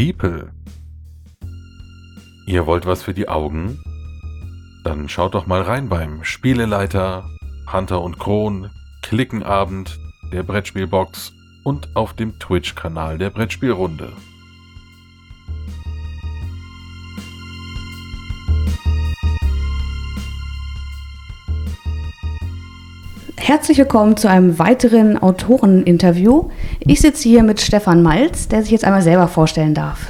Beeple. Ihr wollt was für die Augen? Dann schaut doch mal rein beim Spieleleiter, Hunter und Kron, Klickenabend, der Brettspielbox und auf dem Twitch-Kanal der Brettspielrunde. Herzlich willkommen zu einem weiteren Autoreninterview. Ich sitze hier mit Stefan Malz, der sich jetzt einmal selber vorstellen darf.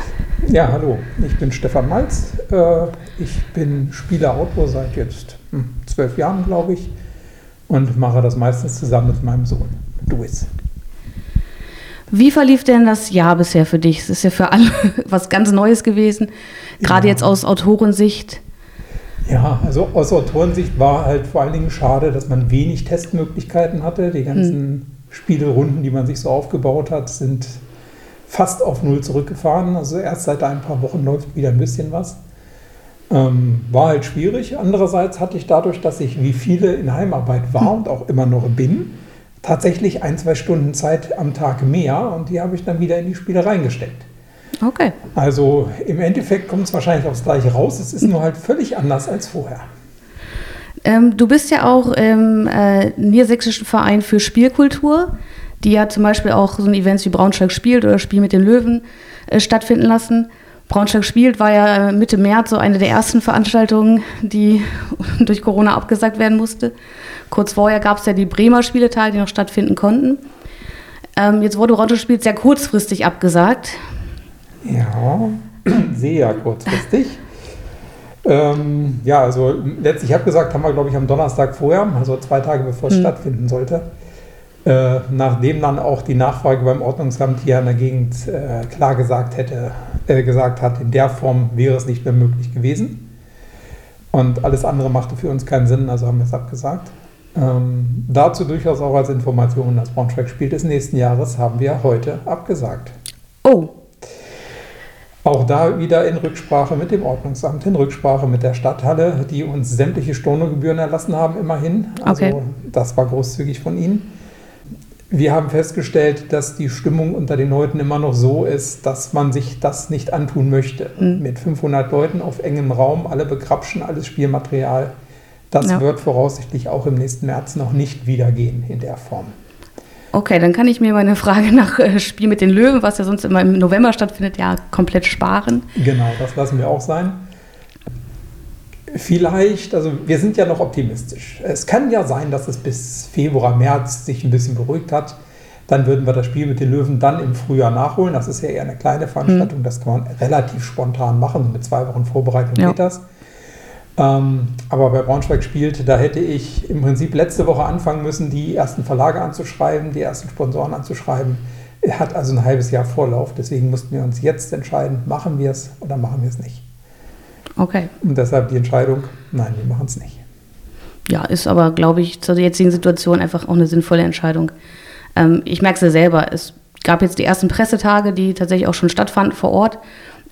Ja, hallo, ich bin Stefan Malz. Äh, ich bin Spieler-Autor seit jetzt hm, zwölf Jahren, glaube ich, und mache das meistens zusammen mit meinem Sohn, Louis. Wie verlief denn das Jahr bisher für dich? Es ist ja für alle was ganz Neues gewesen, gerade ja. jetzt aus Autorensicht. Ja, also aus Autorensicht war halt vor allen Dingen schade, dass man wenig Testmöglichkeiten hatte. Die ganzen hm. Spielerunden, die man sich so aufgebaut hat, sind fast auf Null zurückgefahren. Also erst seit ein paar Wochen läuft wieder ein bisschen was. Ähm, war halt schwierig. Andererseits hatte ich dadurch, dass ich wie viele in Heimarbeit war und auch immer noch bin, tatsächlich ein, zwei Stunden Zeit am Tag mehr und die habe ich dann wieder in die Spiele reingesteckt. Okay. Also im Endeffekt kommt es wahrscheinlich aufs Gleiche raus. Es ist nur halt völlig anders als vorher. Ähm, du bist ja auch im äh, Niedersächsischen Verein für Spielkultur die ja zum Beispiel auch so ein Events wie Braunschweig spielt oder Spiel mit den Löwen äh, stattfinden lassen. Braunschweig spielt war ja Mitte März so eine der ersten Veranstaltungen, die durch Corona abgesagt werden musste. Kurz vorher gab es ja die Bremer Spieletage, die noch stattfinden konnten. Ähm, jetzt wurde Braunschweig spielt sehr kurzfristig abgesagt. Ja, sehr kurzfristig. ähm, ja, also letztlich abgesagt haben wir, glaube ich, am Donnerstag vorher, also zwei Tage bevor es hm. stattfinden sollte. Äh, nachdem dann auch die Nachfrage beim Ordnungsamt hier in der Gegend äh, klar gesagt hätte, äh, gesagt hat, in der Form wäre es nicht mehr möglich gewesen. Und alles andere machte für uns keinen Sinn, also haben wir es abgesagt. Ähm, dazu durchaus auch als Information, das Braunschweig Spiel des nächsten Jahres haben wir heute abgesagt. Oh. Auch da wieder in Rücksprache mit dem Ordnungsamt, in Rücksprache mit der Stadthalle, die uns sämtliche Stornogebühren erlassen haben, immerhin. Also okay. das war großzügig von ihnen. Wir haben festgestellt, dass die Stimmung unter den Leuten immer noch so ist, dass man sich das nicht antun möchte. Mhm. Mit 500 Leuten auf engem Raum, alle bekrapschen, alles Spielmaterial. Das ja. wird voraussichtlich auch im nächsten März noch nicht wieder gehen in der Form. Okay, dann kann ich mir meine Frage nach äh, Spiel mit den Löwen, was ja sonst immer im November stattfindet, ja komplett sparen. Genau, das lassen wir auch sein. Vielleicht, also wir sind ja noch optimistisch. Es kann ja sein, dass es bis Februar, März sich ein bisschen beruhigt hat. Dann würden wir das Spiel mit den Löwen dann im Frühjahr nachholen. Das ist ja eher eine kleine Veranstaltung, mhm. das kann man relativ spontan machen. Mit zwei Wochen Vorbereitung ja. geht das. Ähm, aber bei Braunschweig spielt, da hätte ich im Prinzip letzte Woche anfangen müssen, die ersten Verlage anzuschreiben, die ersten Sponsoren anzuschreiben. Er hat also ein halbes Jahr Vorlauf. Deswegen mussten wir uns jetzt entscheiden, machen wir es oder machen wir es nicht. Okay. Und deshalb die Entscheidung, nein, wir machen es nicht. Ja, ist aber, glaube ich, zur jetzigen Situation einfach auch eine sinnvolle Entscheidung. Ähm, ich merke es ja selber. Es gab jetzt die ersten Pressetage, die tatsächlich auch schon stattfanden vor Ort,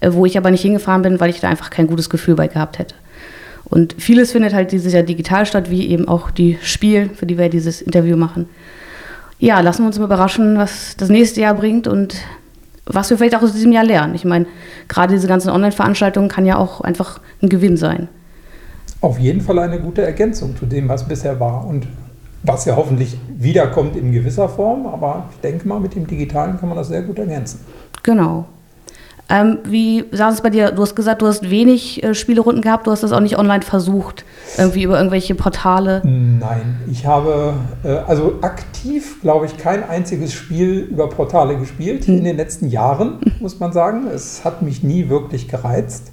äh, wo ich aber nicht hingefahren bin, weil ich da einfach kein gutes Gefühl bei gehabt hätte. Und vieles findet halt dieses Jahr digital statt, wie eben auch die Spiel, für die wir dieses Interview machen. Ja, lassen wir uns mal überraschen, was das nächste Jahr bringt und was wir vielleicht auch aus diesem Jahr lernen. Ich meine, gerade diese ganzen Online-Veranstaltungen kann ja auch einfach ein Gewinn sein. Auf jeden Fall eine gute Ergänzung zu dem, was bisher war und was ja hoffentlich wiederkommt in gewisser Form, aber ich denke mal, mit dem Digitalen kann man das sehr gut ergänzen. Genau. Ähm, wie sah es bei dir? Du hast gesagt, du hast wenig äh, Spielerunden gehabt, du hast das auch nicht online versucht, irgendwie über irgendwelche Portale. Nein, ich habe äh, also aktiv, glaube ich, kein einziges Spiel über Portale gespielt hm. in den letzten Jahren, muss man sagen. Es hat mich nie wirklich gereizt.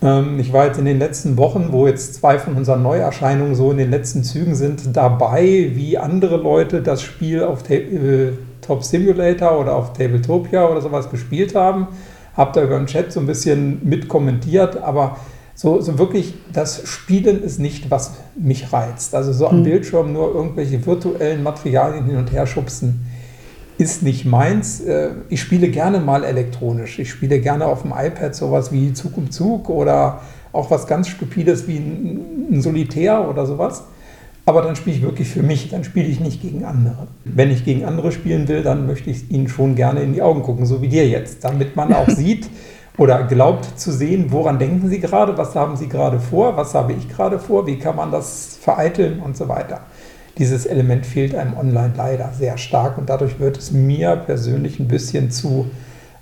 Ähm, ich war jetzt in den letzten Wochen, wo jetzt zwei von unseren Neuerscheinungen so in den letzten Zügen sind, dabei, wie andere Leute das Spiel auf äh, Top Simulator oder auf Tabletopia oder sowas gespielt haben habe da über den Chat so ein bisschen mitkommentiert, aber so, so wirklich das Spielen ist nicht, was mich reizt. Also so am mhm. Bildschirm nur irgendwelche virtuellen Materialien hin und her schubsen, ist nicht meins. Äh, ich spiele gerne mal elektronisch. Ich spiele gerne auf dem iPad sowas wie Zug um Zug oder auch was ganz Stupides wie ein Solitär oder sowas. Aber dann spiele ich wirklich für mich, dann spiele ich nicht gegen andere. Wenn ich gegen andere spielen will, dann möchte ich ihnen schon gerne in die Augen gucken, so wie dir jetzt, damit man auch sieht oder glaubt zu sehen, woran denken sie gerade, was haben sie gerade vor, was habe ich gerade vor, wie kann man das vereiteln und so weiter. Dieses Element fehlt einem online leider sehr stark und dadurch wird es mir persönlich ein bisschen zu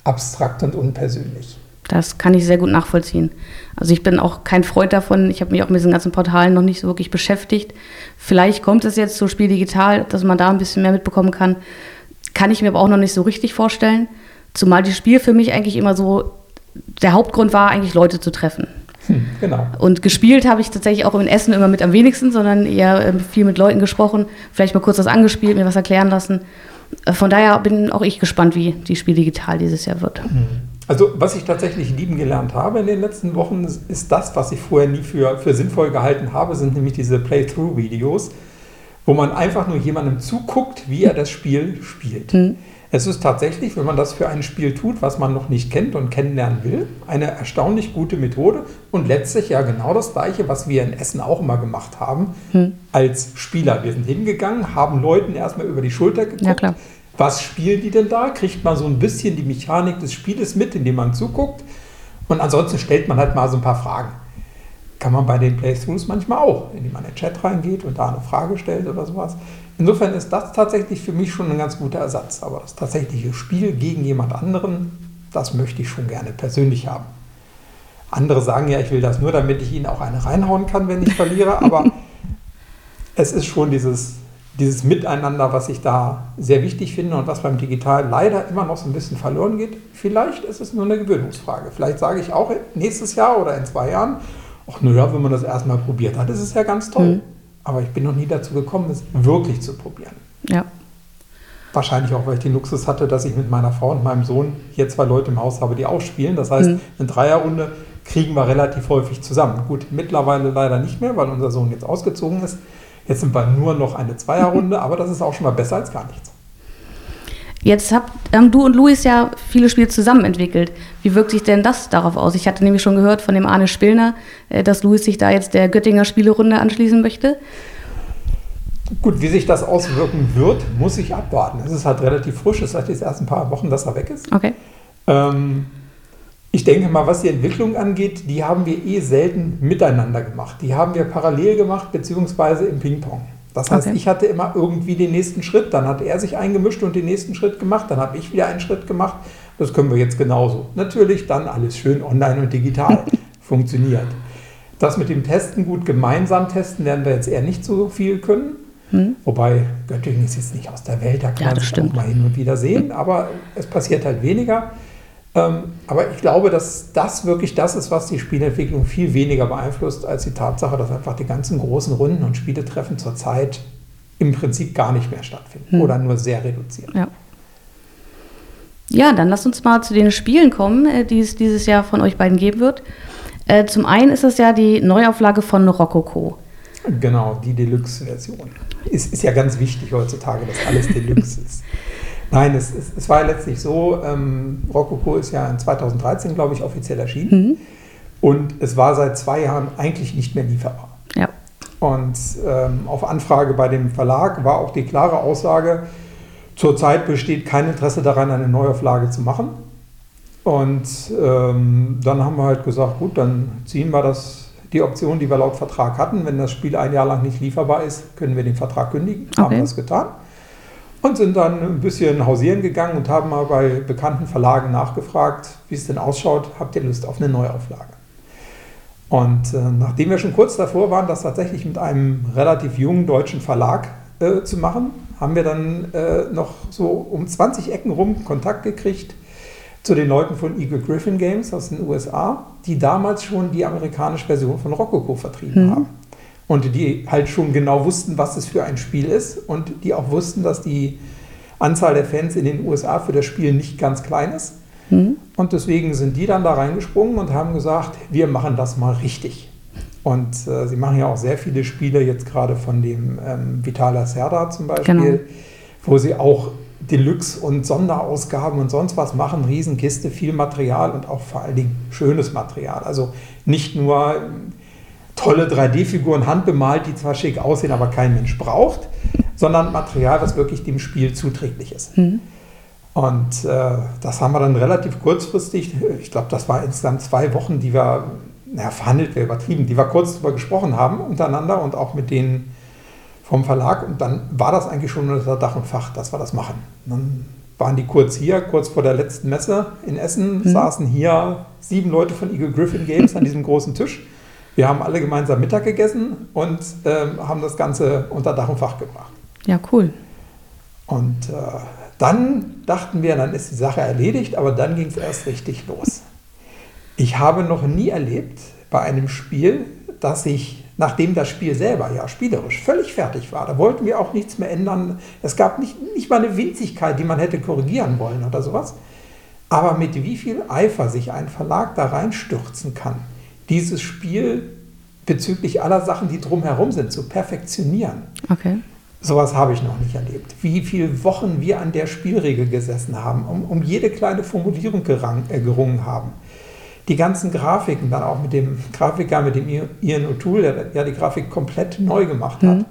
abstrakt und unpersönlich. Das kann ich sehr gut nachvollziehen. Also ich bin auch kein Freund davon. Ich habe mich auch mit diesen ganzen Portalen noch nicht so wirklich beschäftigt. Vielleicht kommt es jetzt zu Spiel digital, dass man da ein bisschen mehr mitbekommen kann. Kann ich mir aber auch noch nicht so richtig vorstellen. Zumal das Spiel für mich eigentlich immer so der Hauptgrund war, eigentlich Leute zu treffen. Hm, genau. Und gespielt habe ich tatsächlich auch im Essen immer mit am wenigsten, sondern eher ähm, viel mit Leuten gesprochen, vielleicht mal kurz was angespielt, mir was erklären lassen. Äh, von daher bin auch ich gespannt, wie die Spiel digital dieses Jahr wird. Hm. Also was ich tatsächlich lieben gelernt habe in den letzten Wochen, ist das, was ich vorher nie für, für sinnvoll gehalten habe, sind nämlich diese Playthrough-Videos, wo man einfach nur jemandem zuguckt, wie er das Spiel spielt. Mhm. Es ist tatsächlich, wenn man das für ein Spiel tut, was man noch nicht kennt und kennenlernen will, eine erstaunlich gute Methode und letztlich ja genau das Gleiche, was wir in Essen auch immer gemacht haben hm. als Spieler. Wir sind hingegangen, haben Leuten erstmal über die Schulter geguckt. Ja, was spielen die denn da? Kriegt man so ein bisschen die Mechanik des Spieles mit, indem man zuguckt. Und ansonsten stellt man halt mal so ein paar Fragen. Kann man bei den Playthroughs manchmal auch, indem man in den Chat reingeht und da eine Frage stellt oder sowas. Insofern ist das tatsächlich für mich schon ein ganz guter Ersatz. Aber das tatsächliche Spiel gegen jemand anderen, das möchte ich schon gerne persönlich haben. Andere sagen ja, ich will das nur, damit ich ihnen auch eine reinhauen kann, wenn ich verliere. Aber es ist schon dieses dieses Miteinander, was ich da sehr wichtig finde und was beim Digital leider immer noch so ein bisschen verloren geht. Vielleicht ist es nur eine Gewöhnungsfrage. Vielleicht sage ich auch nächstes Jahr oder in zwei Jahren, ach naja, wenn man das erstmal probiert hat, ist es ja ganz toll. Mhm. Aber ich bin noch nie dazu gekommen, es wirklich zu probieren. Ja. Wahrscheinlich auch, weil ich den Luxus hatte, dass ich mit meiner Frau und meinem Sohn hier zwei Leute im Haus habe, die auch spielen. Das heißt, mhm. eine Dreierrunde kriegen wir relativ häufig zusammen. Gut, mittlerweile leider nicht mehr, weil unser Sohn jetzt ausgezogen ist. Jetzt sind wir nur noch eine Zweierrunde, aber das ist auch schon mal besser als gar nichts. Jetzt habt ähm, du und Luis ja viele Spiele zusammen entwickelt. Wie wirkt sich denn das darauf aus? Ich hatte nämlich schon gehört von dem Arne Spillner, äh, dass Luis sich da jetzt der Göttinger Spielerunde anschließen möchte. Gut, wie sich das auswirken wird, muss ich abwarten. Es ist halt relativ frisch, es ist halt jetzt erst ein paar Wochen, dass er weg ist. Okay. Ähm, ich denke mal, was die Entwicklung angeht, die haben wir eh selten miteinander gemacht. Die haben wir parallel gemacht, beziehungsweise im Ping-Pong. Das heißt, okay. ich hatte immer irgendwie den nächsten Schritt, dann hat er sich eingemischt und den nächsten Schritt gemacht, dann habe ich wieder einen Schritt gemacht. Das können wir jetzt genauso. Natürlich dann alles schön online und digital funktioniert. Das mit dem Testen gut gemeinsam testen werden wir jetzt eher nicht so viel können. Hm. Wobei Göttingen ist jetzt nicht aus der Welt, da kann ja, man sich auch mal hin und wieder sehen, aber es passiert halt weniger. Ähm, aber ich glaube, dass das wirklich das ist, was die Spielentwicklung viel weniger beeinflusst, als die Tatsache, dass einfach die ganzen großen Runden und Spieletreffen zurzeit im Prinzip gar nicht mehr stattfinden hm. oder nur sehr reduziert. Ja. ja, dann lasst uns mal zu den Spielen kommen, äh, die es dieses Jahr von euch beiden geben wird. Äh, zum einen ist es ja die Neuauflage von Rococo. Genau, die Deluxe-Version. Ist, ist ja ganz wichtig heutzutage, dass alles Deluxe ist. Nein, es, es, es, war ja letztlich so, ähm, Rococo ist ja in 2013, glaube ich, offiziell erschienen. Mhm. Und es war seit zwei Jahren eigentlich nicht mehr lieferbar. Ja. Und ähm, auf Anfrage bei dem Verlag war auch die klare Aussage, zurzeit besteht kein Interesse daran, eine Neuauflage zu machen. Und ähm, dann haben wir halt gesagt, gut, dann ziehen wir das, die Option, die wir laut Vertrag hatten. Wenn das Spiel ein Jahr lang nicht lieferbar ist, können wir den Vertrag kündigen. Okay. Haben das getan und sind dann ein bisschen hausieren gegangen und haben mal bei bekannten Verlagen nachgefragt, wie es denn ausschaut, habt ihr Lust auf eine Neuauflage? Und äh, nachdem wir schon kurz davor waren, das tatsächlich mit einem relativ jungen deutschen Verlag äh, zu machen, haben wir dann äh, noch so um 20 Ecken rum Kontakt gekriegt zu den Leuten von Eagle Griffin Games aus den USA, die damals schon die amerikanische Version von Rococo vertrieben mhm. haben und die halt schon genau wussten, was es für ein Spiel ist und die auch wussten, dass die Anzahl der Fans in den USA für das Spiel nicht ganz klein ist. Mhm. Und deswegen sind die dann da reingesprungen und haben gesagt, wir machen das mal richtig. Und äh, sie machen ja auch sehr viele Spiele, jetzt gerade von dem ähm, Vitala Serda zum Beispiel, genau. wo sie auch Deluxe und Sonderausgaben und sonst was machen, Riesenkiste, viel Material und auch vor allen Dingen schönes Material. Also nicht nur tolle 3D-Figuren handbemalt, die zwar schick aussehen, aber kein Mensch braucht, sondern Material, was wirklich dem Spiel zuträglich ist. Mhm. Und äh, das haben wir dann relativ kurzfristig, ich glaube, das war insgesamt zwei Wochen, die wir, naja, verhandelt wäre übertrieben, die wir kurz darüber gesprochen haben untereinander und auch mit denen vom Verlag. Und dann war das eigentlich schon unter Dach und Fach, dass wir das machen. Und dann waren die kurz hier, kurz vor der letzten Messe in Essen, mhm. saßen hier sieben Leute von Eagle Griffin Games an diesem großen Tisch. Wir haben alle gemeinsam Mittag gegessen und ähm, haben das Ganze unter Dach und Fach gebracht. Ja, cool. Und äh, dann dachten wir, dann ist die Sache erledigt, aber dann ging es erst richtig los. Ich habe noch nie erlebt bei einem Spiel, dass ich, nachdem das Spiel selber ja spielerisch völlig fertig war, da wollten wir auch nichts mehr ändern. Es gab nicht, nicht mal eine Winzigkeit, die man hätte korrigieren wollen oder sowas. Aber mit wie viel Eifer sich ein Verlag da reinstürzen kann, dieses Spiel bezüglich aller Sachen, die drumherum sind, zu perfektionieren. Okay. Sowas habe ich noch nicht erlebt. Wie viele Wochen wir an der Spielregel gesessen haben, um, um jede kleine Formulierung gerang, äh, gerungen haben. Die ganzen Grafiken, dann auch mit dem Grafiker, mit dem Ian O'Toole, der ja die Grafik komplett neu gemacht hat. Mhm.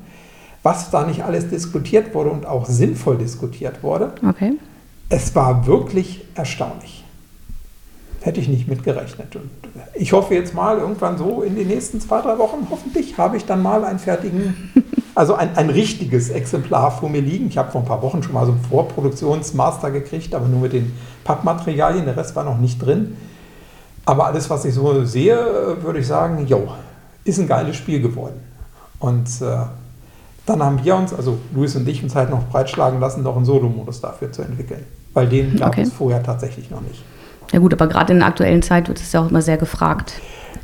Was da nicht alles diskutiert wurde und auch sinnvoll diskutiert wurde. Okay. Es war wirklich erstaunlich. Hätte ich nicht mit gerechnet. Und ich hoffe jetzt mal, irgendwann so in den nächsten zwei, drei Wochen, hoffentlich habe ich dann mal einen fertigen Also ein, ein richtiges Exemplar vor mir liegen. Ich habe vor ein paar Wochen schon mal so einen Vorproduktionsmaster gekriegt, aber nur mit den Pappmaterialien. Der Rest war noch nicht drin. Aber alles, was ich so sehe, würde ich sagen, jo, ist ein geiles Spiel geworden. Und äh, dann haben wir uns, also Luis und ich, uns halt noch breitschlagen lassen, noch einen Solo-Modus dafür zu entwickeln. Weil den gab okay. es vorher tatsächlich noch nicht. Ja gut, aber gerade in der aktuellen Zeit wird es ja auch immer sehr gefragt.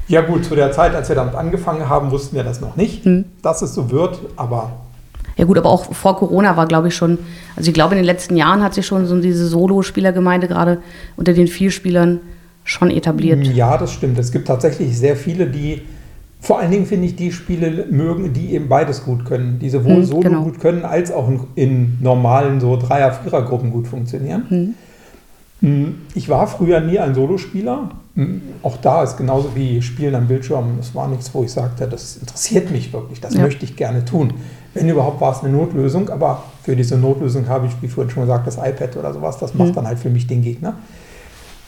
Ja gut, zu der Zeit, als wir damit angefangen haben, wussten wir das noch nicht, hm. dass es so wird, aber... Ja gut, aber auch vor Corona war, glaube ich, schon, also ich glaube, in den letzten Jahren hat sich schon so diese Solo-Spielergemeinde gerade unter den Vielspielern schon etabliert. Ja, das stimmt. Es gibt tatsächlich sehr viele, die, vor allen Dingen finde ich, die Spiele mögen, die eben beides gut können. Die sowohl hm, Solo genau. gut können, als auch in, in normalen so Dreier-, Vierer-Gruppen gut funktionieren. Hm. hm ich war früher nie ein Solospieler auch da ist genauso wie Spielen am Bildschirm, es war nichts, wo ich sagte, das interessiert mich wirklich, das ja. möchte ich gerne tun. Wenn überhaupt war es eine Notlösung, aber für diese Notlösung habe ich, wie vorhin schon gesagt, das iPad oder sowas, das macht mhm. dann halt für mich den Gegner.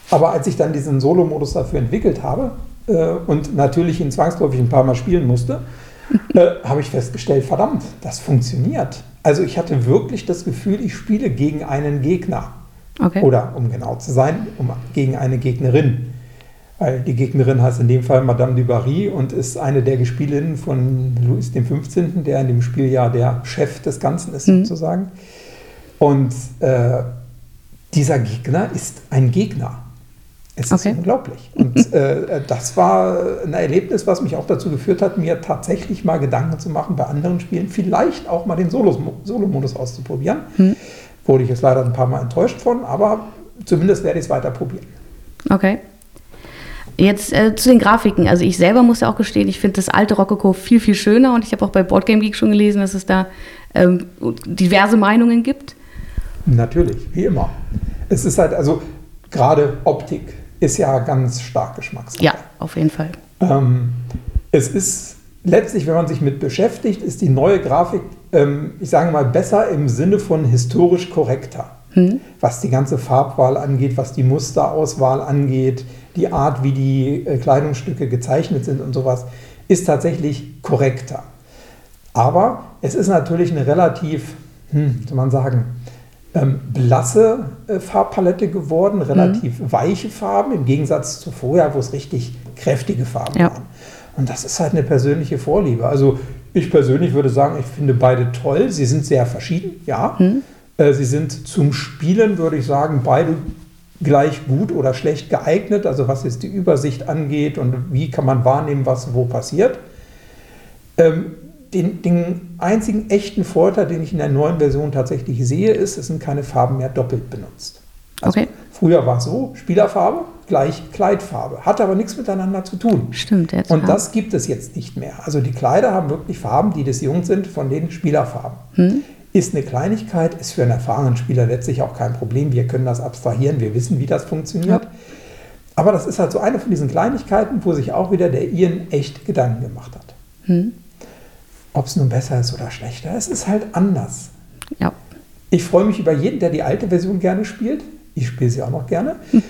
Aber als ich dann diesen Solo-Modus dafür entwickelt habe äh, und natürlich ihn zwangsläufig ein paar Mal spielen musste, äh, habe ich festgestellt, verdammt, das funktioniert. Also ich hatte wirklich das Gefühl, ich spiele gegen einen Gegner. Okay. Oder um genau zu sein, um, gegen eine Gegnerin. Weil die Gegnerin heißt in dem Fall Madame du Barry und ist eine der Gespielinnen von Louis XV., der in dem Spiel ja der Chef des Ganzen ist, mhm. sozusagen. Und äh, dieser Gegner ist ein Gegner. Es okay. ist unglaublich. Und äh, das war ein Erlebnis, was mich auch dazu geführt hat, mir tatsächlich mal Gedanken zu machen, bei anderen Spielen vielleicht auch mal den Solo-Modus auszuprobieren. Mhm. Wurde ich jetzt leider ein paar Mal enttäuscht von, aber zumindest werde ich es weiter probieren. Okay. Jetzt äh, zu den Grafiken. Also ich selber muss ja auch gestehen, ich finde das alte Rococo viel, viel schöner und ich habe auch bei Boardgame Geek schon gelesen, dass es da ähm, diverse Meinungen gibt. Natürlich, wie immer. Es ist halt, also gerade Optik ist ja ganz stark Geschmackssache. Ja, auf jeden Fall. Ähm, es ist letztlich, wenn man sich mit beschäftigt, ist die neue Grafik, ähm, ich sage mal, besser im Sinne von historisch korrekter. Hm. Was die ganze Farbwahl angeht, was die Musterauswahl angeht, die Art, wie die äh, Kleidungsstücke gezeichnet sind und sowas, ist tatsächlich korrekter. Aber es ist natürlich eine relativ, hm, soll man sagen, ähm, blasse äh, Farbpalette geworden, relativ mhm. weiche Farben, im Gegensatz zu vorher, wo es richtig kräftige Farben ja. waren. Und das ist halt eine persönliche Vorliebe. Also ich persönlich würde sagen, ich finde beide toll. Sie sind sehr verschieden, ja. Mhm. Äh, sie sind zum Spielen, würde ich sagen, beide gleich gut oder schlecht geeignet, also was jetzt die Übersicht angeht und wie kann man wahrnehmen, was wo passiert. Ähm, den, den, einzigen echten Vorteil, den ich in der neuen Version tatsächlich sehe, ist, es sind keine Farben mehr doppelt benutzt. Also okay. Früher war es so, Spielerfarbe gleich Kleidfarbe, hat aber nichts miteinander zu tun. Stimmt. Jetzt und das gibt es jetzt nicht mehr. Also die Kleider haben wirklich Farben, die des Jung sind von den Spielerfarben. Hm. Ist eine Kleinigkeit, ist für einen erfahrenen Spieler letztlich auch kein Problem. Wir können das abstrahieren, wir wissen, wie das funktioniert. Ja. Aber das ist halt so eine von diesen Kleinigkeiten, wo sich auch wieder der Ian echt Gedanken gemacht hat. Hm. Ob es nun besser ist oder schlechter, es ist halt anders. Ja. Ich freue mich über jeden, der die alte Version gerne spielt. Ich spiele sie auch noch gerne. Hm.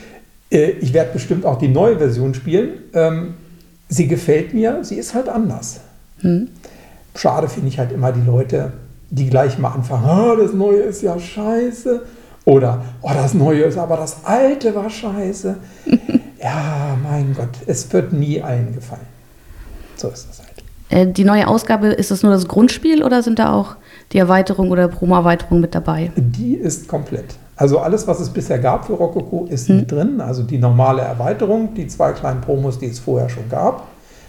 Äh, ich werde bestimmt auch die neue Version spielen. Ähm, sie gefällt mir, sie ist halt anders. Hm. Schade finde ich halt immer die Leute, die gleich mal anfangen, oh, das Neue ist ja scheiße. Oder, oh, das Neue ist aber das Alte war scheiße. ja, mein Gott, es wird nie allen gefallen. So ist das halt. Äh, die neue Ausgabe, ist das nur das Grundspiel oder sind da auch die Erweiterung oder Promo-Erweiterung mit dabei? Die ist komplett. Also alles, was es bisher gab für Rococo, ist hm. mit drin. Also die normale Erweiterung, die zwei kleinen Promos, die es vorher schon gab.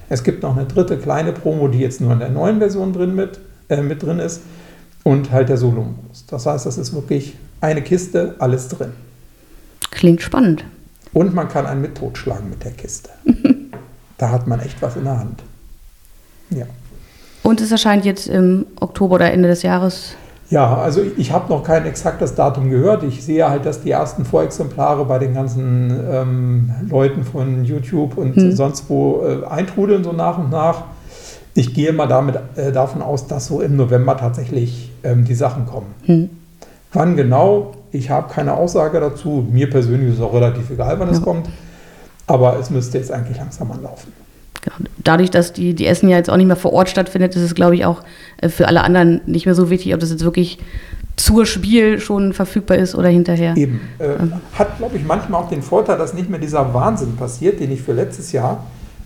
Es gibt noch eine dritte kleine Promo, die jetzt nur in der neuen Version drin mit, äh, mit drin ist. Und halt der Solo-Modus. Das heißt, das ist wirklich eine Kiste, alles drin. Klingt spannend. Und man kann einen mit totschlagen mit der Kiste. da hat man echt was in der Hand. Ja. Und es erscheint jetzt im Oktober oder Ende des Jahres ja, also ich habe noch kein exaktes Datum gehört. Ich sehe halt, dass die ersten Vorexemplare bei den ganzen ähm, Leuten von YouTube und hm. sonst wo äh, eintrudeln, so nach und nach. Ich gehe mal damit, äh, davon aus, dass so im November tatsächlich ähm, die Sachen kommen. Hm. Wann genau? Ich habe keine Aussage dazu. Mir persönlich ist es auch relativ egal, wann ja. es kommt. Aber es müsste jetzt eigentlich langsam anlaufen. Dadurch, dass die, die Essen ja jetzt auch nicht mehr vor Ort stattfindet, ist es, glaube ich, auch äh, für alle anderen nicht mehr so wichtig, ob das jetzt wirklich zur Spiel schon verfügbar ist oder hinterher. Eben. Äh, hat, glaube ich, manchmal auch den Vorteil, dass nicht mehr dieser Wahnsinn passiert, den ich für letztes Jahr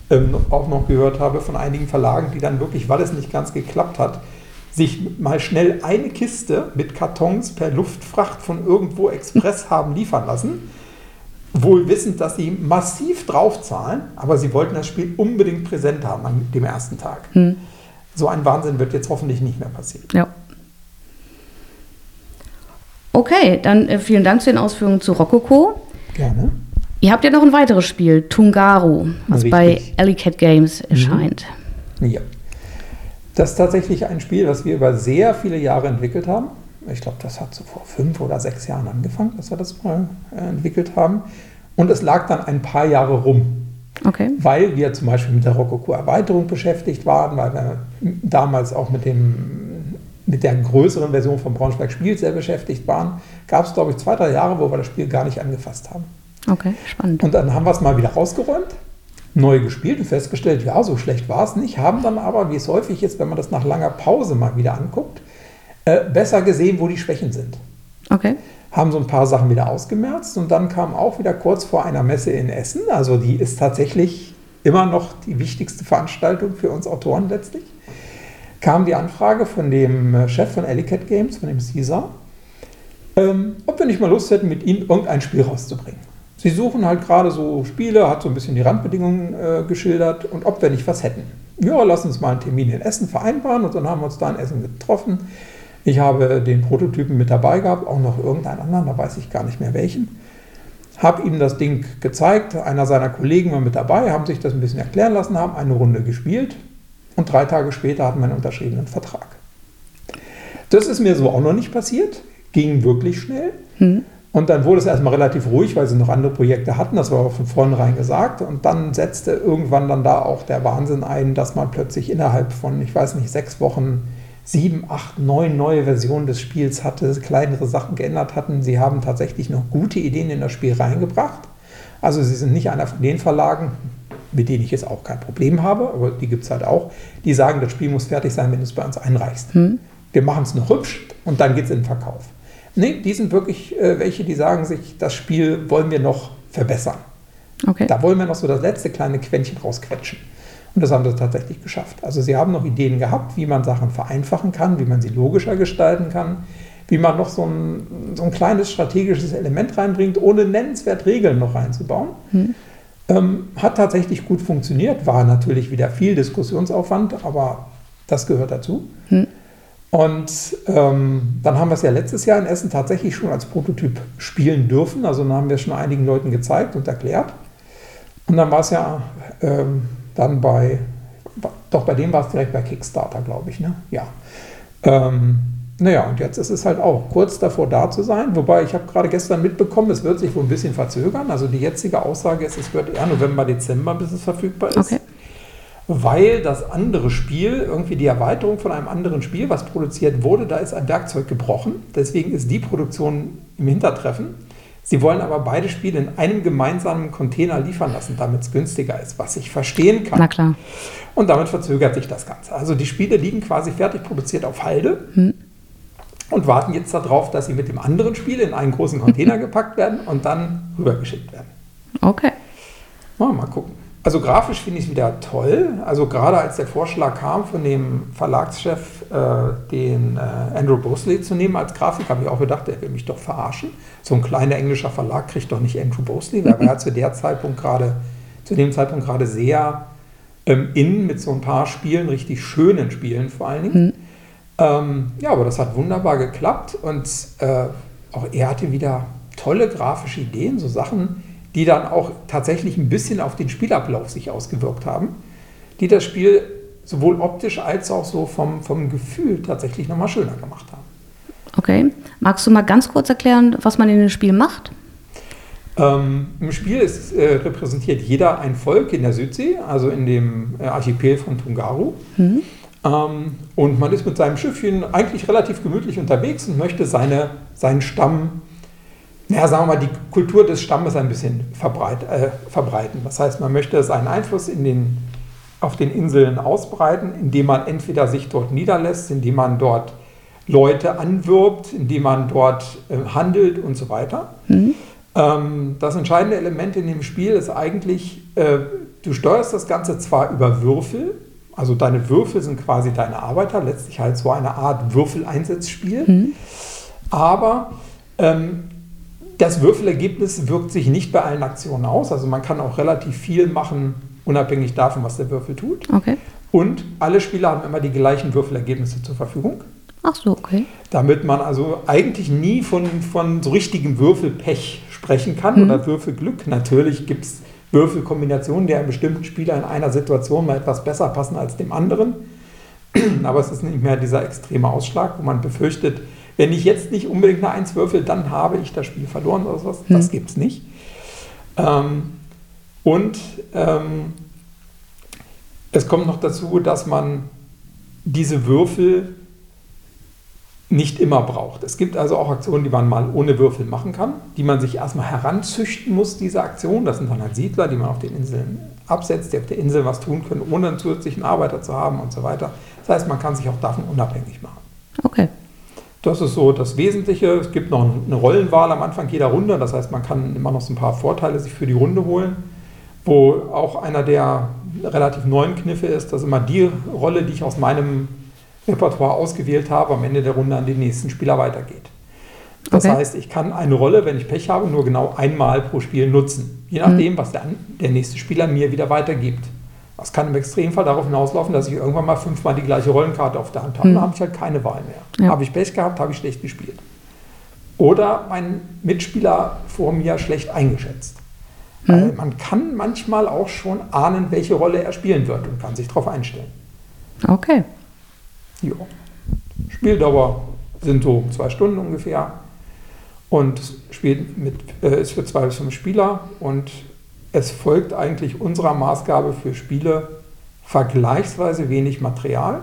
ähm, auch noch gehört habe von einigen Verlagen, die dann wirklich, weil es nicht ganz geklappt hat, sich mal schnell eine Kiste mit Kartons per Luftfracht von irgendwo Express haben liefern lassen wohl wissend, dass sie massiv draufzahlen, aber sie wollten das Spiel unbedingt präsent haben an dem ersten Tag. Hm. So ein Wahnsinn wird jetzt hoffentlich nicht mehr passieren. Ja. Okay, dann äh, vielen Dank zu den Ausführungen zu Rococo. Gerne. Ihr habt ja noch ein weiteres Spiel, Tungaru, was Richtig. bei Alley Cat Games mhm. erscheint. Mhm. Ja. Das ist tatsächlich ein Spiel, was wir über sehr viele Jahre entwickelt haben ich glaube, das hat so vor fünf oder sechs Jahren angefangen, dass wir das mal äh, entwickelt haben. Und es lag dann ein paar Jahre rum. Okay. Weil wir zum Beispiel mit der Rococo-Erweiterung beschäftigt waren, weil wir damals auch mit, dem, mit der größeren Version von Braunschweig Spiel sehr beschäftigt waren, gab es, glaube ich, zwei, drei Jahre, wo wir das Spiel gar nicht angefasst haben. Okay, spannend. Und dann haben wir es mal wieder rausgeräumt, neu gespielt und festgestellt, ja, so schlecht war es nicht, haben dann aber, wie es häufig ist, wenn man das nach langer Pause mal wieder anguckt, äh, besser gesehen, wo die Schwächen sind. Okay. Haben so ein paar Sachen wieder ausgemerzt und dann kam auch wieder kurz vor einer Messe in Essen, also die ist tatsächlich immer noch die wichtigste Veranstaltung für uns Autoren letztlich, kam die Anfrage von dem äh, Chef von Ellicat Games, von dem Caesar, ähm, ob wir nicht mal Lust hätten, mit ihm irgendein Spiel rauszubringen. Sie suchen halt gerade so Spiele, hat so ein bisschen die Randbedingungen äh, geschildert und ob wir nicht was hätten. Ja, lass uns mal einen Termin in Essen vereinbaren und dann haben wir uns da in Essen getroffen. Ich habe den Prototypen mit dabei gehabt, auch noch irgendeinen anderen, da weiß ich gar nicht mehr welchen. Habe ihm das Ding gezeigt, einer seiner Kollegen war mit dabei, haben sich das ein bisschen erklären lassen, haben eine Runde gespielt und drei Tage später hatten wir einen unterschriebenen Vertrag. Das ist mir so auch noch nicht passiert, ging wirklich schnell. Hm. Und dann wurde es erstmal relativ ruhig, weil sie noch andere Projekte hatten, das war von vornherein gesagt. Und dann setzte irgendwann dann da auch der Wahnsinn ein, dass man plötzlich innerhalb von, ich weiß nicht, sechs Wochen sieben, acht, neun neue Versionen des Spiels hatte, kleinere Sachen geändert hatten. Sie haben tatsächlich noch gute Ideen in das Spiel reingebracht. Also sie sind nicht einer von den Verlagen, mit denen ich jetzt auch kein Problem habe, aber die gibt es halt auch, die sagen, das Spiel muss fertig sein, wenn du es bei uns einreichst. Hm. Wir machen es noch hübsch und dann geht es in den Verkauf. Nee, die sind wirklich äh, welche, die sagen sich, das Spiel wollen wir noch verbessern. Okay. Da wollen wir noch so das letzte kleine Quäntchen rausquetschen. Und das haben sie tatsächlich geschafft. Also sie haben noch Ideen gehabt, wie man Sachen vereinfachen kann, wie man sie logischer gestalten kann, wie man noch so ein, so ein kleines strategisches Element reinbringt, ohne nennenswert Regeln noch reinzubauen. Hm. Ähm, hat tatsächlich gut funktioniert, war natürlich wieder viel Diskussionsaufwand, aber das gehört dazu. Hm. Und ähm, dann haben wir es ja letztes Jahr in Essen tatsächlich schon als Prototyp spielen dürfen. Also dann haben wir es schon einigen Leuten gezeigt und erklärt. Und dann war es ja ähm, dann bei, doch bei dem war es direkt bei Kickstarter, glaube ich, ne? Ja. Ähm, naja, und jetzt ist es halt auch kurz davor da zu sein, wobei ich habe gerade gestern mitbekommen, es wird sich wohl ein bisschen verzögern. Also die jetzige Aussage ist, es wird eher November, Dezember, bis es verfügbar ist. Okay. weil das andere Spiel, irgendwie die Erweiterung von einem anderen Spiel, was produziert wurde, da ist ein Werkzeug gebrochen. Deswegen ist die Produktion im Hintertreffen. Sie wollen aber beide Spiele in einem gemeinsamen Container liefern lassen, damit es günstiger ist, was ich verstehen kann. Na klar. Und damit verzögert sich das Ganze. Also die Spiele liegen quasi fertig produziert auf Halde hm. und warten jetzt darauf, dass sie mit dem anderen Spiel in einen großen Container gepackt werden und dann rübergeschickt werden. Okay. Mal, mal gucken. Also grafisch finde ich es wieder toll. Also gerade als der Vorschlag kam von dem Verlagschef, äh, den äh, Andrew Bosley zu nehmen als Grafik, habe ich auch gedacht, der will mich doch verarschen. So ein kleiner englischer Verlag kriegt doch nicht Andrew Bosley, war ja zu der Zeitpunkt gerade, zu dem Zeitpunkt gerade sehr ähm, in mit so ein paar Spielen, richtig schönen Spielen vor allen Dingen. Mhm. Ähm, ja, aber das hat wunderbar geklappt und äh, auch er hatte wieder tolle grafische Ideen, so Sachen, die dann auch tatsächlich ein bisschen auf den Spielablauf sich ausgewirkt haben, die das Spiel sowohl optisch als auch so vom, vom Gefühl tatsächlich nochmal schöner gemacht haben. Okay. Magst du mal ganz kurz erklären, was man in dem Spiel macht? Ähm, Im Spiel ist, äh, repräsentiert jeder ein Volk in der Südsee, also in dem äh, Archipel von Tungaru. Mhm. Ähm, und man ist mit seinem Schiffchen eigentlich relativ gemütlich unterwegs und möchte seine, seinen Stamm naja, sagen wir mal, die Kultur des Stammes ein bisschen verbreit, äh, verbreiten. Das heißt, man möchte seinen Einfluss in den, auf den Inseln ausbreiten, indem man entweder sich dort niederlässt, indem man dort Leute anwirbt, indem man dort äh, handelt und so weiter. Mhm. Ähm, das entscheidende Element in dem Spiel ist eigentlich, äh, du steuerst das Ganze zwar über Würfel, also deine Würfel sind quasi deine Arbeiter, letztlich halt so eine Art Würfeleinsatzspiel, mhm. aber ähm, das Würfelergebnis wirkt sich nicht bei allen Aktionen aus. Also man kann auch relativ viel machen, unabhängig davon, was der Würfel tut. Okay. Und alle Spieler haben immer die gleichen Würfelergebnisse zur Verfügung. Ach so, okay. Damit man also eigentlich nie von, von so richtigem Würfelpech sprechen kann mhm. oder Würfelglück. Natürlich gibt es Würfelkombinationen, die einem bestimmten Spieler in einer Situation mal etwas besser passen als dem anderen. Aber es ist nicht mehr dieser extreme Ausschlag, wo man befürchtet, wenn ich jetzt nicht unbedingt eine 1 würfel, dann habe ich das Spiel verloren oder sowas. Hm. Das gibt es nicht. Ähm, und ähm, es kommt noch dazu, dass man diese Würfel nicht immer braucht. Es gibt also auch Aktionen, die man mal ohne Würfel machen kann, die man sich erstmal heranzüchten muss, diese Aktion. Das sind dann halt Siedler, die man auf den Inseln absetzt, die auf der Insel was tun können, ohne einen zusätzlichen Arbeiter zu haben und so weiter. Das heißt, man kann sich auch davon unabhängig machen. Okay. Das ist so das Wesentliche. Es gibt noch eine Rollenwahl am Anfang jeder Runde. Das heißt, man kann immer noch so ein paar Vorteile sich für die Runde holen. Wo auch einer der relativ neuen Kniffe ist, dass immer die Rolle, die ich aus meinem Repertoire ausgewählt habe, am Ende der Runde an den nächsten Spieler weitergeht. Das okay. heißt, ich kann eine Rolle, wenn ich Pech habe, nur genau einmal pro Spiel nutzen. Je nachdem, mhm. was der, der nächste Spieler mir wieder weitergibt. Das kann im Extremfall darauf hinauslaufen, dass ich irgendwann mal fünfmal die gleiche Rollenkarte auf der Hand habe. Mhm. Dann habe ich halt keine Wahl mehr. Ja. Habe ich Pech gehabt, habe ich schlecht gespielt. Oder mein Mitspieler vor mir schlecht eingeschätzt. Mhm. Weil man kann manchmal auch schon ahnen, welche Rolle er spielen wird und kann sich darauf einstellen. Okay. Jo. Spieldauer sind so zwei Stunden ungefähr. Und spielt mit, äh, ist für zwei bis fünf Spieler und es folgt eigentlich unserer Maßgabe für Spiele vergleichsweise wenig Material,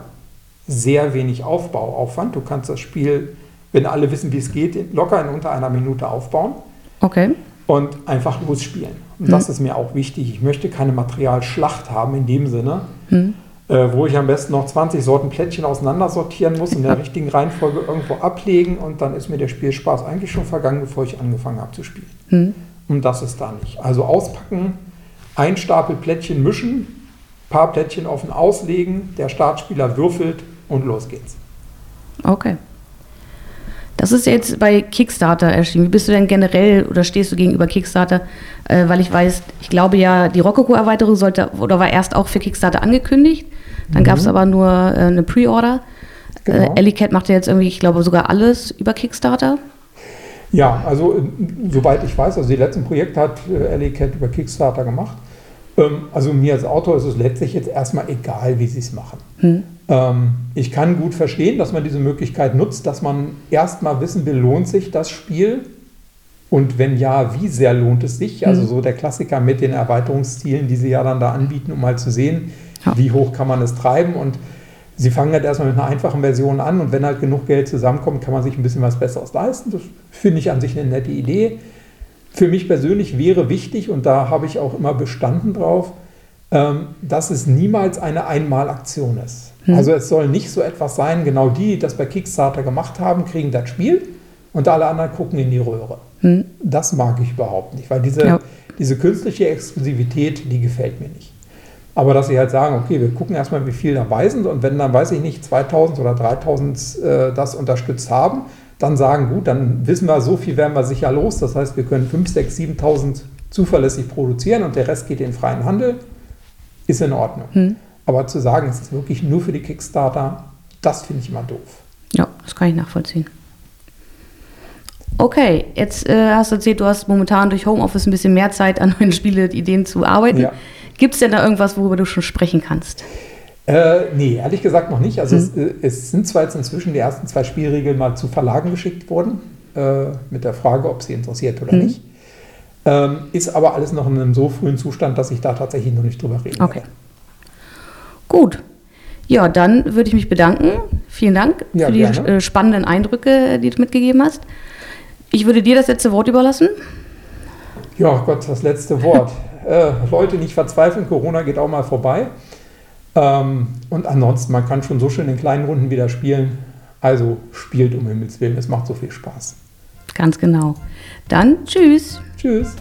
sehr wenig Aufbauaufwand. Du kannst das Spiel, wenn alle wissen, wie es geht, locker in unter einer Minute aufbauen. Okay. Und einfach losspielen. Und mhm. das ist mir auch wichtig. Ich möchte keine Materialschlacht haben in dem Sinne, mhm. äh, wo ich am besten noch 20 Sorten Plättchen auseinandersortieren muss, in der richtigen Reihenfolge irgendwo ablegen und dann ist mir der Spielspaß eigentlich schon vergangen, bevor ich angefangen habe zu spielen. Mhm. Und das ist da nicht. Also auspacken, ein Stapel Plättchen mischen, paar Plättchen offen auslegen, der Startspieler würfelt und los geht's. Okay. Das ist jetzt bei Kickstarter erschienen. Wie bist du denn generell oder stehst du gegenüber Kickstarter? Äh, weil ich weiß, ich glaube ja, die Rococo-Erweiterung sollte oder war erst auch für Kickstarter angekündigt. Dann mhm. gab es aber nur äh, eine Pre-Order. Genau. Äh, Ellie macht ja jetzt irgendwie, ich glaube, sogar alles über Kickstarter. Ja, also äh, soweit ich weiß, also die letzten Projekte hat äh, Alley Cat über Kickstarter gemacht. Ähm, also mir als Autor ist es letztlich jetzt erstmal egal, wie sie es machen. Hm. Ähm, ich kann gut verstehen, dass man diese Möglichkeit nutzt, dass man erstmal wissen will, lohnt sich das Spiel? Und wenn ja, wie sehr lohnt es sich? Also hm. so der Klassiker mit den Erweiterungszielen, die sie ja dann da anbieten, um mal zu sehen, Ja. Wie hoch kann man es treiben? Und sie fangen halt erstmal mit einer einfachen Version an und wenn halt genug Geld zusammenkommt, kann man sich ein bisschen was Besseres leisten. Das finde ich an sich eine nette Idee. Für mich persönlich wäre wichtig, und da habe ich auch immer bestanden drauf, ähm, dass es niemals eine Einmalaktion ist. Hm. Also es soll nicht so etwas sein, genau die, die das bei Kickstarter gemacht haben, kriegen das Spiel und alle anderen gucken in die Röhre. Hm. Das mag ich überhaupt nicht, weil diese, ja. diese künstliche Exklusivität, die gefällt mir nicht. Aber dass sie halt sagen, okay, wir gucken erstmal, wie viele dabei sind und wenn dann, weiß ich nicht, 2000 oder 3000 äh, das unterstützt haben, dann sagen, gut, dann wissen wir, so viel werden wir sicher los. Das heißt, wir können 5, 6, 7000 zuverlässig produzieren und der Rest geht in den freien Handel, ist in Ordnung. Hm. Aber zu sagen, es ist wirklich nur für die Kickstarter, das finde ich immer doof. Ja, das kann ich nachvollziehen. Okay, jetzt äh, hast du erzählt, du hast momentan durch Homeoffice ein bisschen mehr Zeit an neuen Spieleideen zu arbeiten. Ja. Gibt es denn da irgendwas, worüber du schon sprechen kannst? Äh, nee, ehrlich gesagt noch nicht. Also hm. es, äh, es, sind zwar jetzt inzwischen die ersten zwei Spielregeln mal zu Verlagen geschickt worden, äh, mit der Frage, ob sie interessiert oder hm. nicht. Ähm, ist aber alles noch in einem so frühen Zustand, dass ich da tatsächlich noch nicht drüber reden okay. werde. Gut. Ja, dann würde ich mich bedanken. Vielen Dank ja, für die äh, spannenden Eindrücke, die du mitgegeben hast. Ich würde dir das letzte Wort überlassen. Ja, Gott, das letzte Wort. äh, Leute, nicht verzweifeln, Corona geht auch mal vorbei. Ähm, und ansonsten, man kann schon so schön in kleinen Runden wieder spielen. Also spielt um Himmels Willen, es macht so viel Spaß. Ganz genau. Dann tschüss. Tschüss.